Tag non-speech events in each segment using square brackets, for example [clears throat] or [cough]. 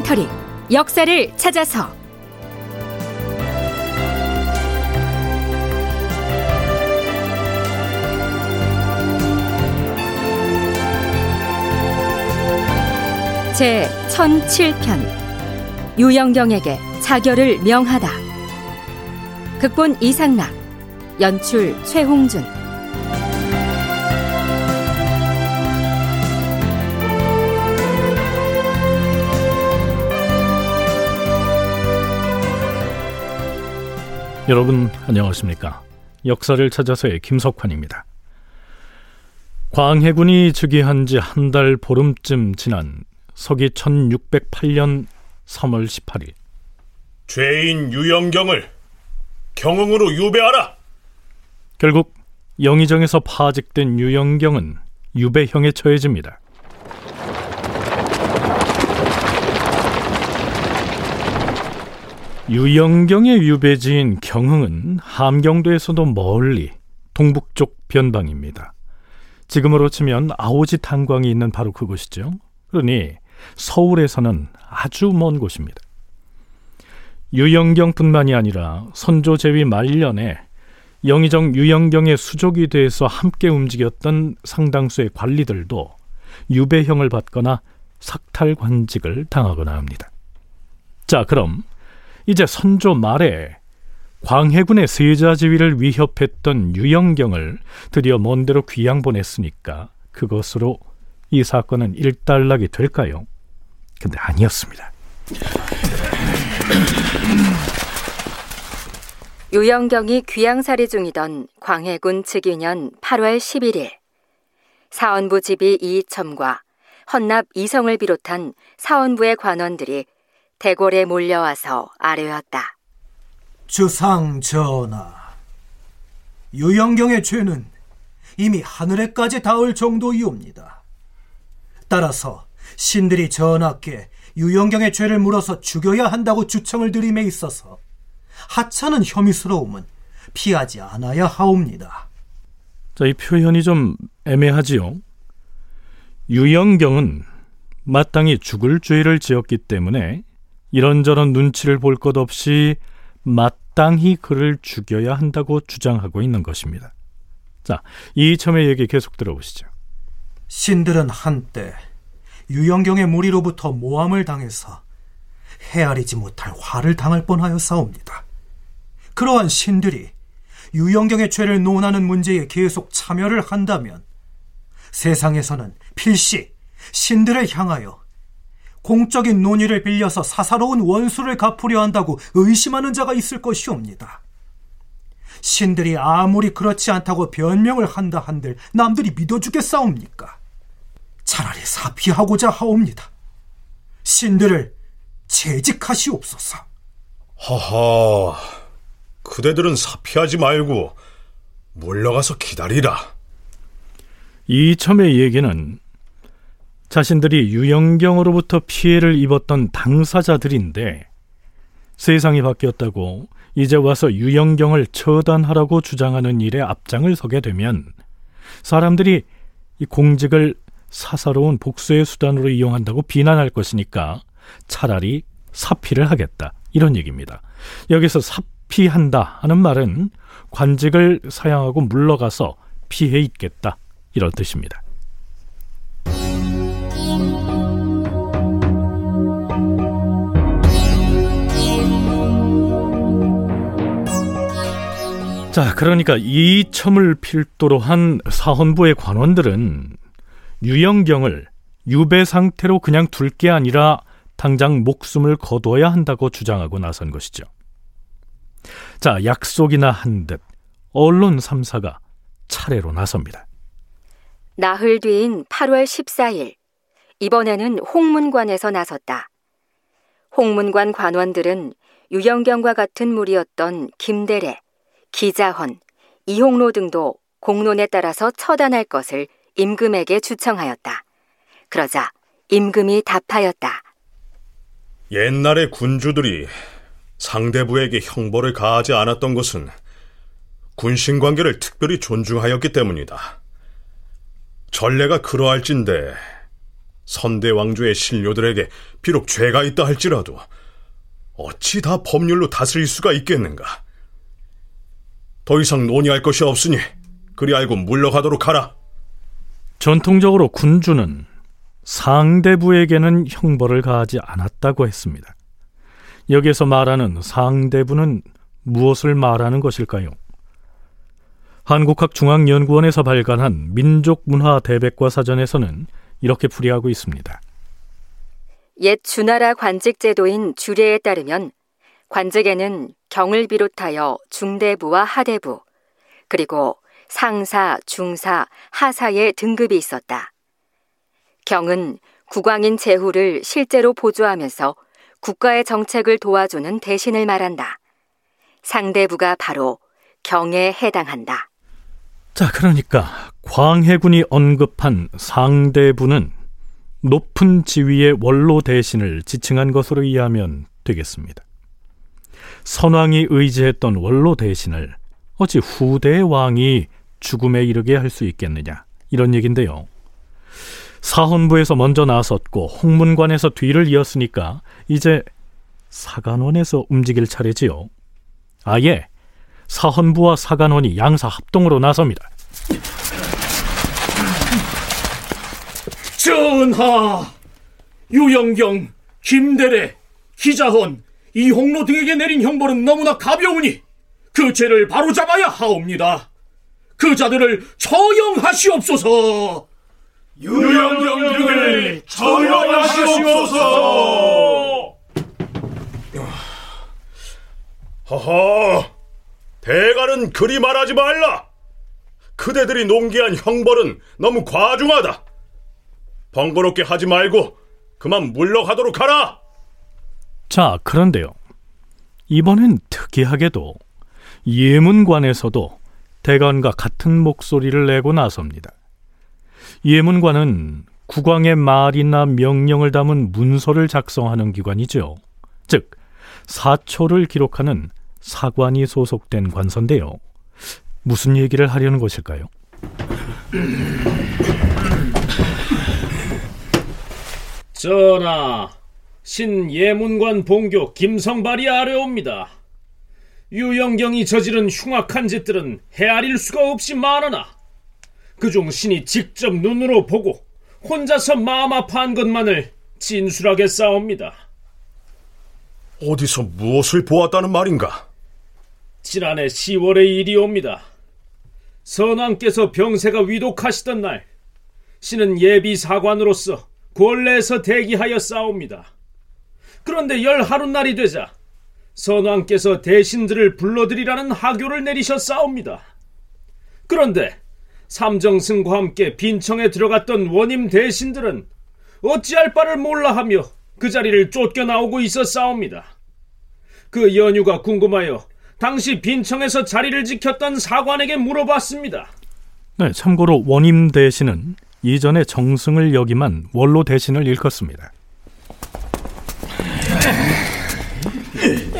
다큐멘터리 역사를 찾아서. 제 1007편 유영경에게 자결을 명하다. 극본 이상락 연출 최홍준 여러분 안녕하십니까? 역사를 찾아서의 김석환입니다. 광해군이 즉위한 지 한 달 보름쯤 지난 서기 1608년 3월 18일 죄인 유영경을 경흥으로 유배하라. 결국 영의정에서 파직된 유영경은 유배형에 처해집니다. 유영경의 유배지인 경흥은 함경도에서도 멀리 동북쪽 변방입니다. 지금으로 치면 아오지 탄광이 있는 바로 그곳이죠. 그러니 서울에서는 아주 먼 곳입니다. 유영경뿐만이 아니라 선조 제위 말년에 영의정 유영경의 수족이 돼서 함께 움직였던 상당수의 관리들도 유배형을 받거나 삭탈 관직을 당하거나 합니다. 자, 그럼 이제 선조 말에 광해군의 세자 지위를 위협했던 유영경을 드디어 먼데로 귀양 보냈으니까 그것으로 이 사건은 일단락이 될까요? 근데 아니었습니다. 유영경이 귀양살이 중이던 광해군 즉위년 8월 11일 사원부 집이 이첨과 헌납 이성을 비롯한 사원부의 관원들이 대궐에 몰려와서 아뢰었다. 주상 전하, 유영경의 죄는 이미 하늘에까지 닿을 정도이옵니다. 따라서 신들이 전하께 유영경의 죄를 물어서 죽여야 한다고 주청을 드림에 있어서 하찮은 혐의스러움은 피하지 않아야 하옵니다. 자, 이 표현이 좀 애매하지요. 유영경은 마땅히 죽을 죄를 지었기 때문에 이런저런 눈치를 볼 것 없이 마땅히 그를 죽여야 한다고 주장하고 있는 것입니다. 자, 이첨의 얘기 계속 들어보시죠. 신들은 한때 유영경의 무리로부터 모함을 당해서 헤아리지 못할 화를 당할 뻔하여 싸웁니다. 그러한 신들이 유영경의 죄를 논하는 문제에 계속 참여를 한다면 세상에서는 필시 신들을 향하여 공적인 논의를 빌려서 사사로운 원수를 갚으려 한다고 의심하는 자가 있을 것이옵니다. 신들이 아무리 그렇지 않다고 변명을 한다 한들 남들이 믿어주겠사옵니까? 차라리 사피하고자 하옵니다. 신들을 재직하시옵소서. 하하, 그대들은 사피하지 말고 물러가서 기다리라. 이첨의 얘기는 자신들이 유영경으로부터 피해를 입었던 당사자들인데 세상이 바뀌었다고 이제 와서 유영경을 처단하라고 주장하는 일에 앞장을 서게 되면 사람들이 이 공직을 사사로운 복수의 수단으로 이용한다고 비난할 것이니까 차라리 사피를 하겠다. 이런 얘기입니다. 여기서 사피한다 하는 말은 관직을 사양하고 물러가서 피해 있겠다. 이런 뜻입니다. 자, 그러니까 이 첨을 필두로 한 사헌부의 관원들은 유영경을 유배 상태로 그냥 둘 게 아니라 당장 목숨을 거둬야 한다고 주장하고 나선 것이죠. 자, 약속이나 한 듯 언론 3사가 차례로 나섭니다. 나흘 뒤인 8월 14일, 이번에는 홍문관에서 나섰다. 홍문관 관원들은 유영경과 같은 무리였던 김대래, 기자헌, 이홍로 등도 공론에 따라서 처단할 것을 임금에게 주청하였다. 그러자 임금이 답하였다. 옛날의 군주들이 상대부에게 형벌을 가하지 않았던 것은 군신 관계를 특별히 존중하였기 때문이다. 전례가 그러할진데 선대 왕조의 신료들에게 비록 죄가 있다 할지라도 어찌 다 법률로 다스릴 수가 있겠는가? 더 이상 논의할 것이 없으니 그리 알고 물러가도록 하라. 전통적으로 군주는 상대부에게는 형벌을 가하지 않았다고 했습니다. 여기에서 말하는 상대부는 무엇을 말하는 것일까요? 한국학중앙연구원에서 발간한 민족문화 대백과 사전에서는 이렇게 풀이하고 있습니다. 옛 주나라 관직 제도인 주례에 따르면 관직에는 경을 비롯하여 중대부와 하대부, 그리고 상사, 중사, 하사의 등급이 있었다. 경은 국왕인 제후를 실제로 보조하면서 국가의 정책을 도와주는 대신을 말한다. 상대부가 바로 경에 해당한다. 자, 그러니까 광해군이 언급한 상대부는 높은 지위의 원로 대신을 지칭한 것으로 이해하면 되겠습니다. 선왕이 의지했던 원로 대신을 어찌 후대의 왕이 죽음에 이르게 할 수 있겠느냐 이런 얘긴데요. 사헌부에서 먼저 나섰고 홍문관에서 뒤를 이었으니까 이제 사간원에서 움직일 차례지요. 아예 사헌부와 사간원이 양사 합동으로 나섭니다. 전하, 유영경, 김대래, 기자헌, 이홍로 등에게 내린 형벌은 너무나 가벼우니 그 죄를 바로잡아야 하옵니다. 그 자들을 처형하시옵소서. 유영경 등을 처형하시옵소서. 허허, 대가는 그리 말하지 말라. 그대들이 농기한 형벌은 너무 과중하다. 번거롭게 하지 말고 그만 물러가도록 하라. 자, 그런데요. 이번엔 특이하게도 예문관에서도 대관과 같은 목소리를 내고 나섭니다. 예문관은 국왕의 말이나 명령을 담은 문서를 작성하는 기관이죠. 즉, 사초를 기록하는 사관이 소속된 관서인데요. 무슨 얘기를 하려는 것일까요? 전하, 신예문관 봉교 김성발이 아뢰옵니다. 유영경이 저지른 흉악한 짓들은 헤아릴 수가 없이 많으나 그중 신이 직접 눈으로 보고 혼자서 마음 아파한 것만을 진술하게 싸웁니다. 어디서 무엇을 보았다는 말인가? 지난해 10월의 일이옵니다. 선왕께서 병세가 위독하시던 날 신은 예비 사관으로서 권례에서 대기하여 싸웁니다. 그런데 열 하룻날이 되자 선왕께서 대신들을 불러들이라는 하교를 내리셨사옵니다. 그런데 삼정승과 함께 빈청에 들어갔던 원임 대신들은 어찌할 바를 몰라하며 그 자리를 쫓겨나오고 있었사옵니다. 그 연유가 궁금하여 당시 빈청에서 자리를 지켰던 사관에게 물어봤습니다. 네, 참고로 원임 대신은 이전에 정승을 역임한 원로 대신을 일컫습니다.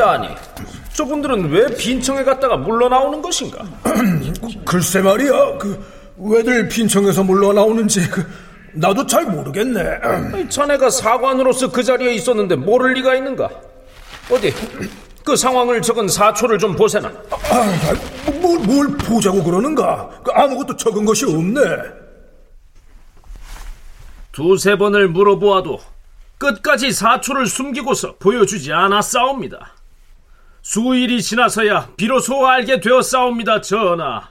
아니, 저분들은 왜 빈청에 갔다가 물러나오는 것인가? [clears throat] 글쎄 말이야, 그 왜들 빈청에서 물러나오는지 그, 나도 잘 모르겠네. [clears throat] 자네가 사관으로서 그 자리에 있었는데 모를 리가 있는가? 어디 그 상황을 적은 사초를 좀 보세나. 아, 뭘, 뭘 보자고 그러는가? 그 아무것도 적은 것이 없네. 두세 번을 물어보아도 끝까지 사초를 숨기고서 보여주지 않았사옵니다. 수일이 지나서야 비로소 알게 되었사옵니다, 전하.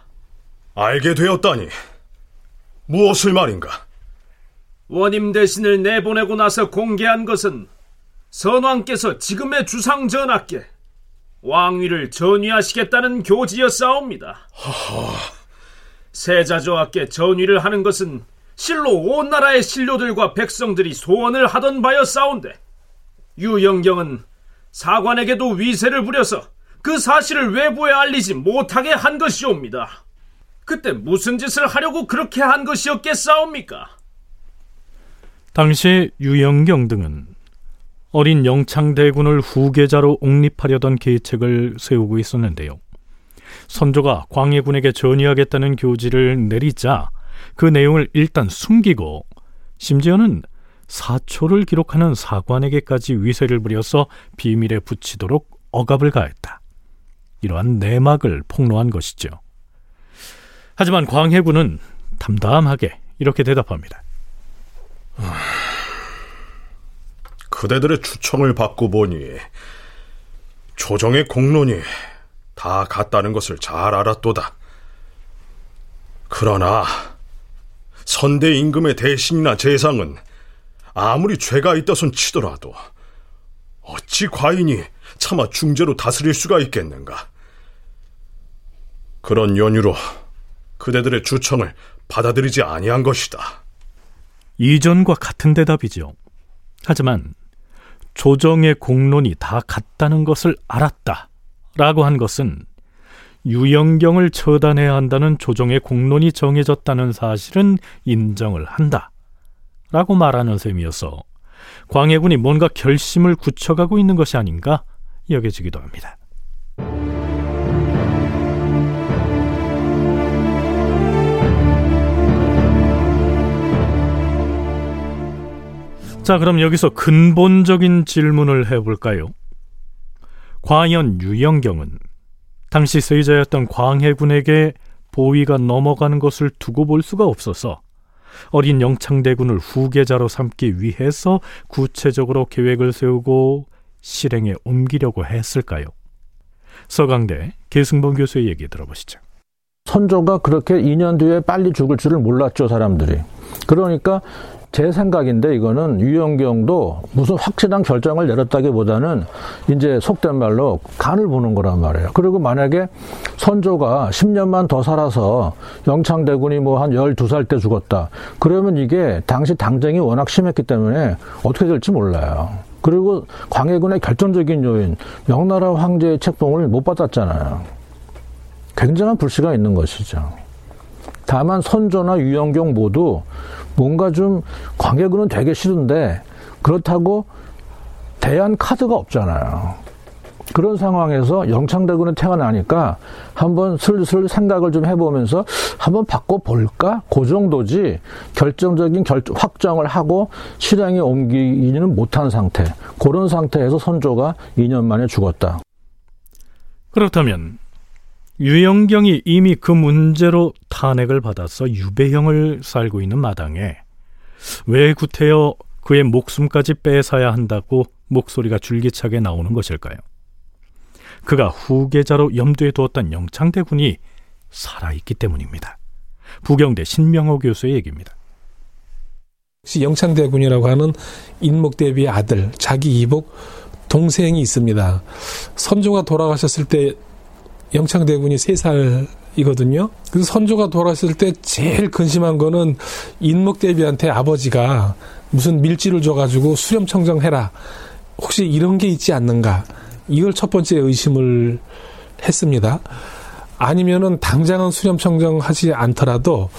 알게 되었다니. 무엇을 말인가? 원임 대신을 내보내고 나서 공개한 것은 선왕께서 지금의 주상 전하께 왕위를 전위하시겠다는 교지였사옵니다. 세자저하께 전위를 하는 것은 실로 온 나라의 신료들과 백성들이 소원을 하던 바였사온데 유영경은 사관에게도 위세를 부려서 그 사실을 외부에 알리지 못하게 한 것이옵니다. 그때 무슨 짓을 하려고 그렇게 한 것이었겠사옵니까? 당시 유영경 등은 어린 영창대군을 후계자로 옹립하려던 계책을 세우고 있었는데요. 선조가 광해군에게 전의하겠다는 교지를 내리자 그 내용을 일단 숨기고 심지어는 사초를 기록하는 사관에게까지 위세를 부려서 비밀에 붙이도록 억압을 가했다. 이러한 내막을 폭로한 것이죠. 하지만 광해군은 담담하게 이렇게 대답합니다. 그대들의 추청을 받고 보니 조정의 공론이 다 같다는 것을 잘 알았도다. 그러나 선대 임금의 대신이나 재상은 아무리 죄가 있다손 치더라도 어찌 과인이 차마 중재로 다스릴 수가 있겠는가? 그런 연유로 그대들의 주청을 받아들이지 아니한 것이다. 이전과 같은 대답이죠. 하지만 조정의 공론이 다 같다는 것을 알았다. 라고 한 것은 유영경을 처단해야 한다는 조정의 공론이 정해졌다는 사실은 인정을 한다. 라고 말하는 셈이어서 광해군이 뭔가 결심을 굳혀가고 있는 것이 아닌가 여겨지기도 합니다. 자, 그럼 여기서 근본적인 질문을 해볼까요? 과연 유영경은 당시 세자였던 광해군에게 보위가 넘어가는 것을 두고 볼 수가 없어서 어린 영창대군을 후계자로 삼기 위해서 구체적으로 계획을 세우고 실행에 옮기려고 했을까요? 서강대 계승범 교수의 얘기 들어보시죠. 선조가 그렇게 2년 뒤에 빨리 죽을 줄을 몰랐죠, 사람들이. 그러니까 제 생각인데 이거는 유영경도 무슨 확실한 결정을 내렸다기보다는 이제 속된 말로 간을 보는 거란 말이에요. 그리고 만약에 선조가 10년만 더 살아서 영창대군이 뭐 한 12살 때 죽었다. 그러면 이게 당시 당쟁이 워낙 심했기 때문에 어떻게 될지 몰라요. 그리고 광해군의 결정적인 요인, 명나라 황제의 책봉을 못 받았잖아요. 굉장한 불씨가 있는 것이죠. 다만 선조나 유영경 모두 뭔가 좀 광해군은 되게 싫은데 그렇다고 대한 카드가 없잖아요. 그런 상황에서 영창대군이 태어나니까 한번 슬슬 생각을 좀 해보면서 한번 바꿔볼까? 그 정도지 결정적인 결, 확정을 하고 실행에 옮기지는 못한 상태. 그런 상태에서 선조가 2년 만에 죽었다. 그렇다면 유영경이 이미 그 문제로 탄핵을 받아서 유배형을 살고 있는 마당에 왜 구태여 그의 목숨까지 뺏어야 한다고 목소리가 줄기차게 나오는 것일까요? 그가 후계자로 염두에 두었던 영창대군이 살아있기 때문입니다. 부경대 신명호 교수의 얘기입니다. 혹시 영창대군이라고 하는 인목대비의 아들, 자기 이복 동생이 있습니다. 선조가 돌아가셨을 때 영창 대군이 3살이거든요. 그래서 선조가 돌아왔을 때 제일 근심한 거는 인목 대비한테 아버지가 무슨 밀지를 줘가지고 수렴청정 해라. 혹시 이런 게 있지 않는가. 이걸 첫 번째 의심을 했습니다. 아니면은 당장은 수렴청정 하지 않더라도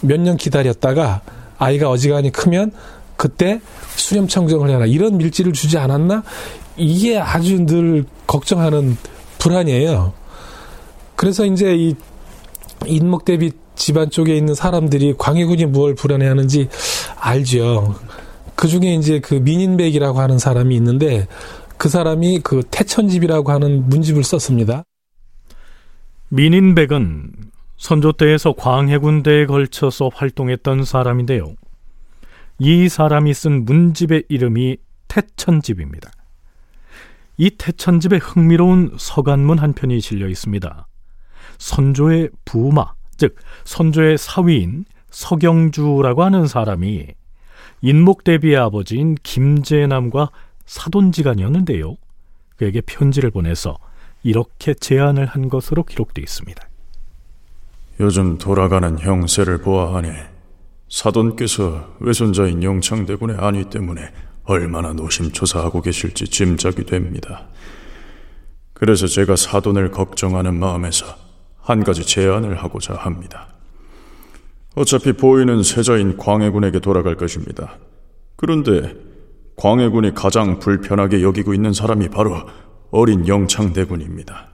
몇 년 기다렸다가 아이가 어지간히 크면 그때 수렴청정을 해라. 이런 밀지를 주지 않았나? 이게 아주 늘 걱정하는 불안이에요. 그래서 이제 이 인목 대비 집안 쪽에 있는 사람들이 광해군이 무엇을 불안해하는지 알죠. 그 중에 이제 그 민인백이라고 하는 사람이 있는데 그 사람이 그 태천집이라고 하는 문집을 썼습니다. 민인백은 선조 때에서 광해군대에 걸쳐서 활동했던 사람인데요. 이 사람이 쓴 문집의 이름이 태천집입니다. 이 태천집에 흥미로운 서간문 한 편이 실려 있습니다. 선조의 부마, 즉 선조의 사위인 서경주라고 하는 사람이 인목 대비의 아버지인 김재남과 사돈지간이었는데요. 그에게 편지를 보내서 이렇게 제안을 한 것으로 기록되어 있습니다. 요즘 돌아가는 형세를 보아하니 사돈께서 외손자인 영창대군의 안위 때문에 얼마나 노심초사하고 계실지 짐작이 됩니다. 그래서 제가 사돈을 걱정하는 마음에서 한 가지 제안을 하고자 합니다. 어차피 보이는 세자인 광해군에게 돌아갈 것입니다. 그런데 광해군이 가장 불편하게 여기고 있는 사람이 바로 어린 영창대군입니다.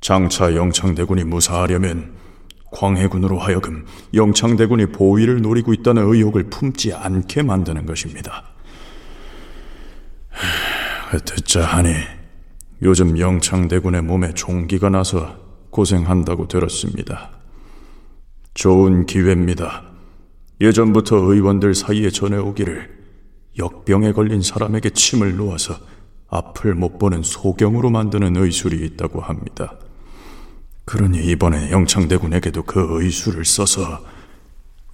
장차 영창대군이 무사하려면 광해군으로 하여금 영창대군이 보위를 노리고 있다는 의혹을 품지 않게 만드는 것입니다. [sighs] 듣자 하니 요즘 영창대군의 몸에 종기가 나서 고생한다고 들었습니다. 좋은 기회입니다. 예전부터 의원들 사이에 전해오기를 역병에 걸린 사람에게 침을 놓아서 앞을 못 보는 소경으로 만드는 의술이 있다고 합니다. 그러니 이번에 영창대군에게도 그 의술을 써서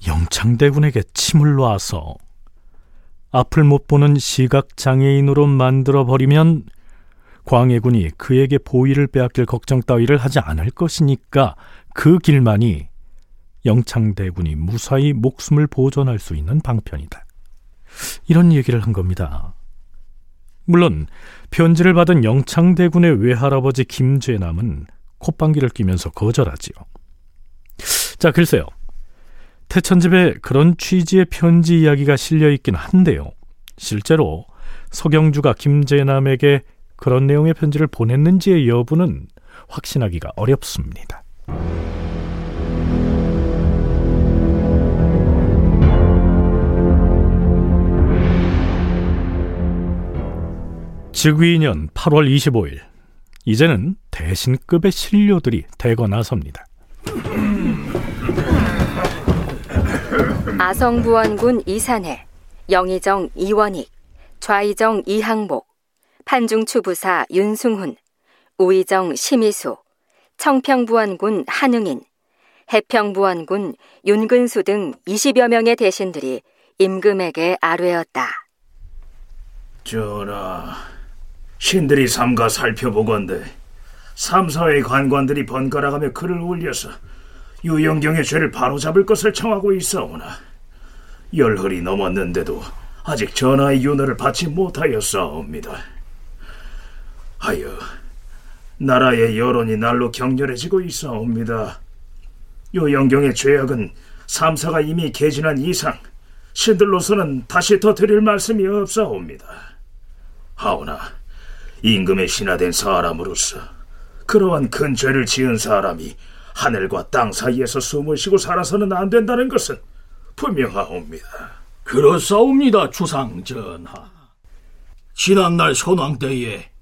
영창대군에게 침을 놔서 앞을 못 보는 시각 장애인으로 만들어 버리면 광해군이 그에게 보위를 빼앗길 걱정 따위를 하지 않을 것이니까 그 길만이 영창대군이 무사히 목숨을 보존할 수 있는 방편이다. 이런 얘기를 한 겁니다. 물론 편지를 받은 영창대군의 외할아버지 김재남은 콧방귀를 끼면서 거절하지요. 자, 글쎄요. 태천집에 그런 취지의 편지 이야기가 실려 있긴 한데요. 실제로 서경주가 김재남에게 그런 내용의 편지를 보냈는지의 여부는 확신하기가 어렵습니다. 즉위년 8월 25일 이제는 대신급의 신료들이 대거 나섭니다. 아성부원군 이산해, 영의정 이원익, 좌의정 이항복, 판중추 부사 윤승훈, 우의정 심희수, 청평부원군 한응인, 해평부원군 윤근수 등 20여 명의 대신들이 임금에게 아뢰었다. 전하, 신들이 삼가 살펴보건대 삼사의 관관들이 번갈아가며 글을 올려서 유영경의 죄를 바로잡을 것을 청하고 있사오나 열흘이 넘었는데도 아직 전하의 윤허를 받지 못하였사옵니다. 하여 나라의 여론이 날로 격렬해지고 있사옵니다. 유영경의 죄악은 삼사가 이미 개진한 이상 신들로서는 다시 더 드릴 말씀이 없사옵니다. 하오나 임금의 신하된 사람으로서 그러한 큰 죄를 지은 사람이 하늘과 땅 사이에서 숨을 쉬고 살아서는 안 된다는 것은 분명하옵니다. 그렇사옵니다, 주상 전하. 지난날 선왕 때에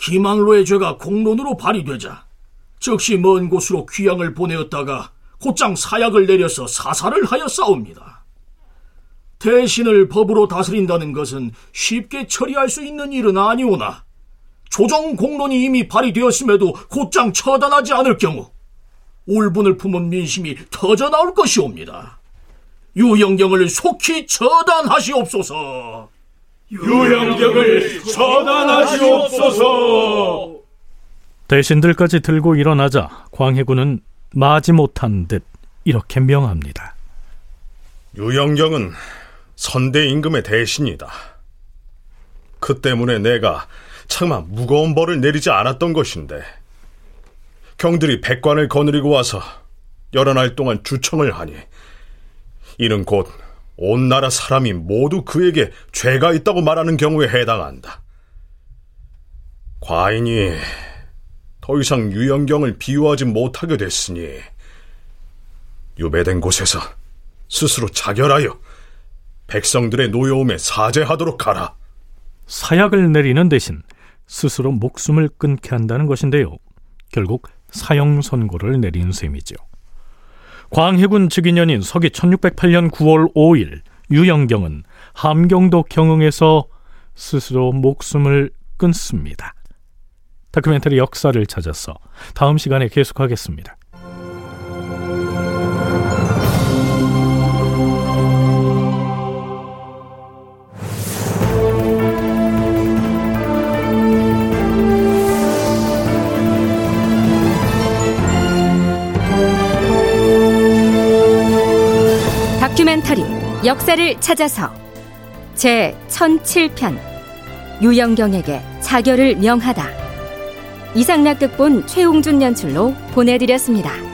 기망로의 죄가 공론으로 발휘되자 즉시 먼 곳으로 귀양을 보내었다가 곧장 사약을 내려서 사살을 하였사옵니다. 대신을 법으로 다스린다는 것은 쉽게 처리할 수 있는 일은 아니오나 조정 공론이 이미 발휘되었음에도 곧장 처단하지 않을 경우 울분을 품은 민심이 터져 나올 것이옵니다. 유영경을 속히 처단하시옵소서. 유영경을 처단하시옵소서. 대신들까지 들고 일어나자 광해군은 마지 못한 듯 이렇게 명합니다. 유영경은 선대 임금의 대신이다. 그 때문에 내가 차마 무거운 벌을 내리지 않았던 것인데 경들이 백관을 거느리고 와서 여러 날 동안 주청을 하니 이는 곧 온 나라 사람이 모두 그에게 죄가 있다고 말하는 경우에 해당한다. 과인이 더 이상 유영경을 비유하지 못하게 됐으니 유배된 곳에서 스스로 자결하여 백성들의 노여움에 사죄하도록 하라. 사약을 내리는 대신 스스로 목숨을 끊게 한다는 것인데요. 결국 사형 선고를 내린 셈이죠. 광해군 즉위년인 서기 1608년 9월 5일 유영경은 함경도 경흥에서 스스로 목숨을 끊습니다. 다큐멘터리 역사를 찾아서 다음 시간에 계속하겠습니다. 역사를 찾아서 제 1007편 유영경에게 자결을 명하다 이상락 극본 최홍준 연출로 보내드렸습니다.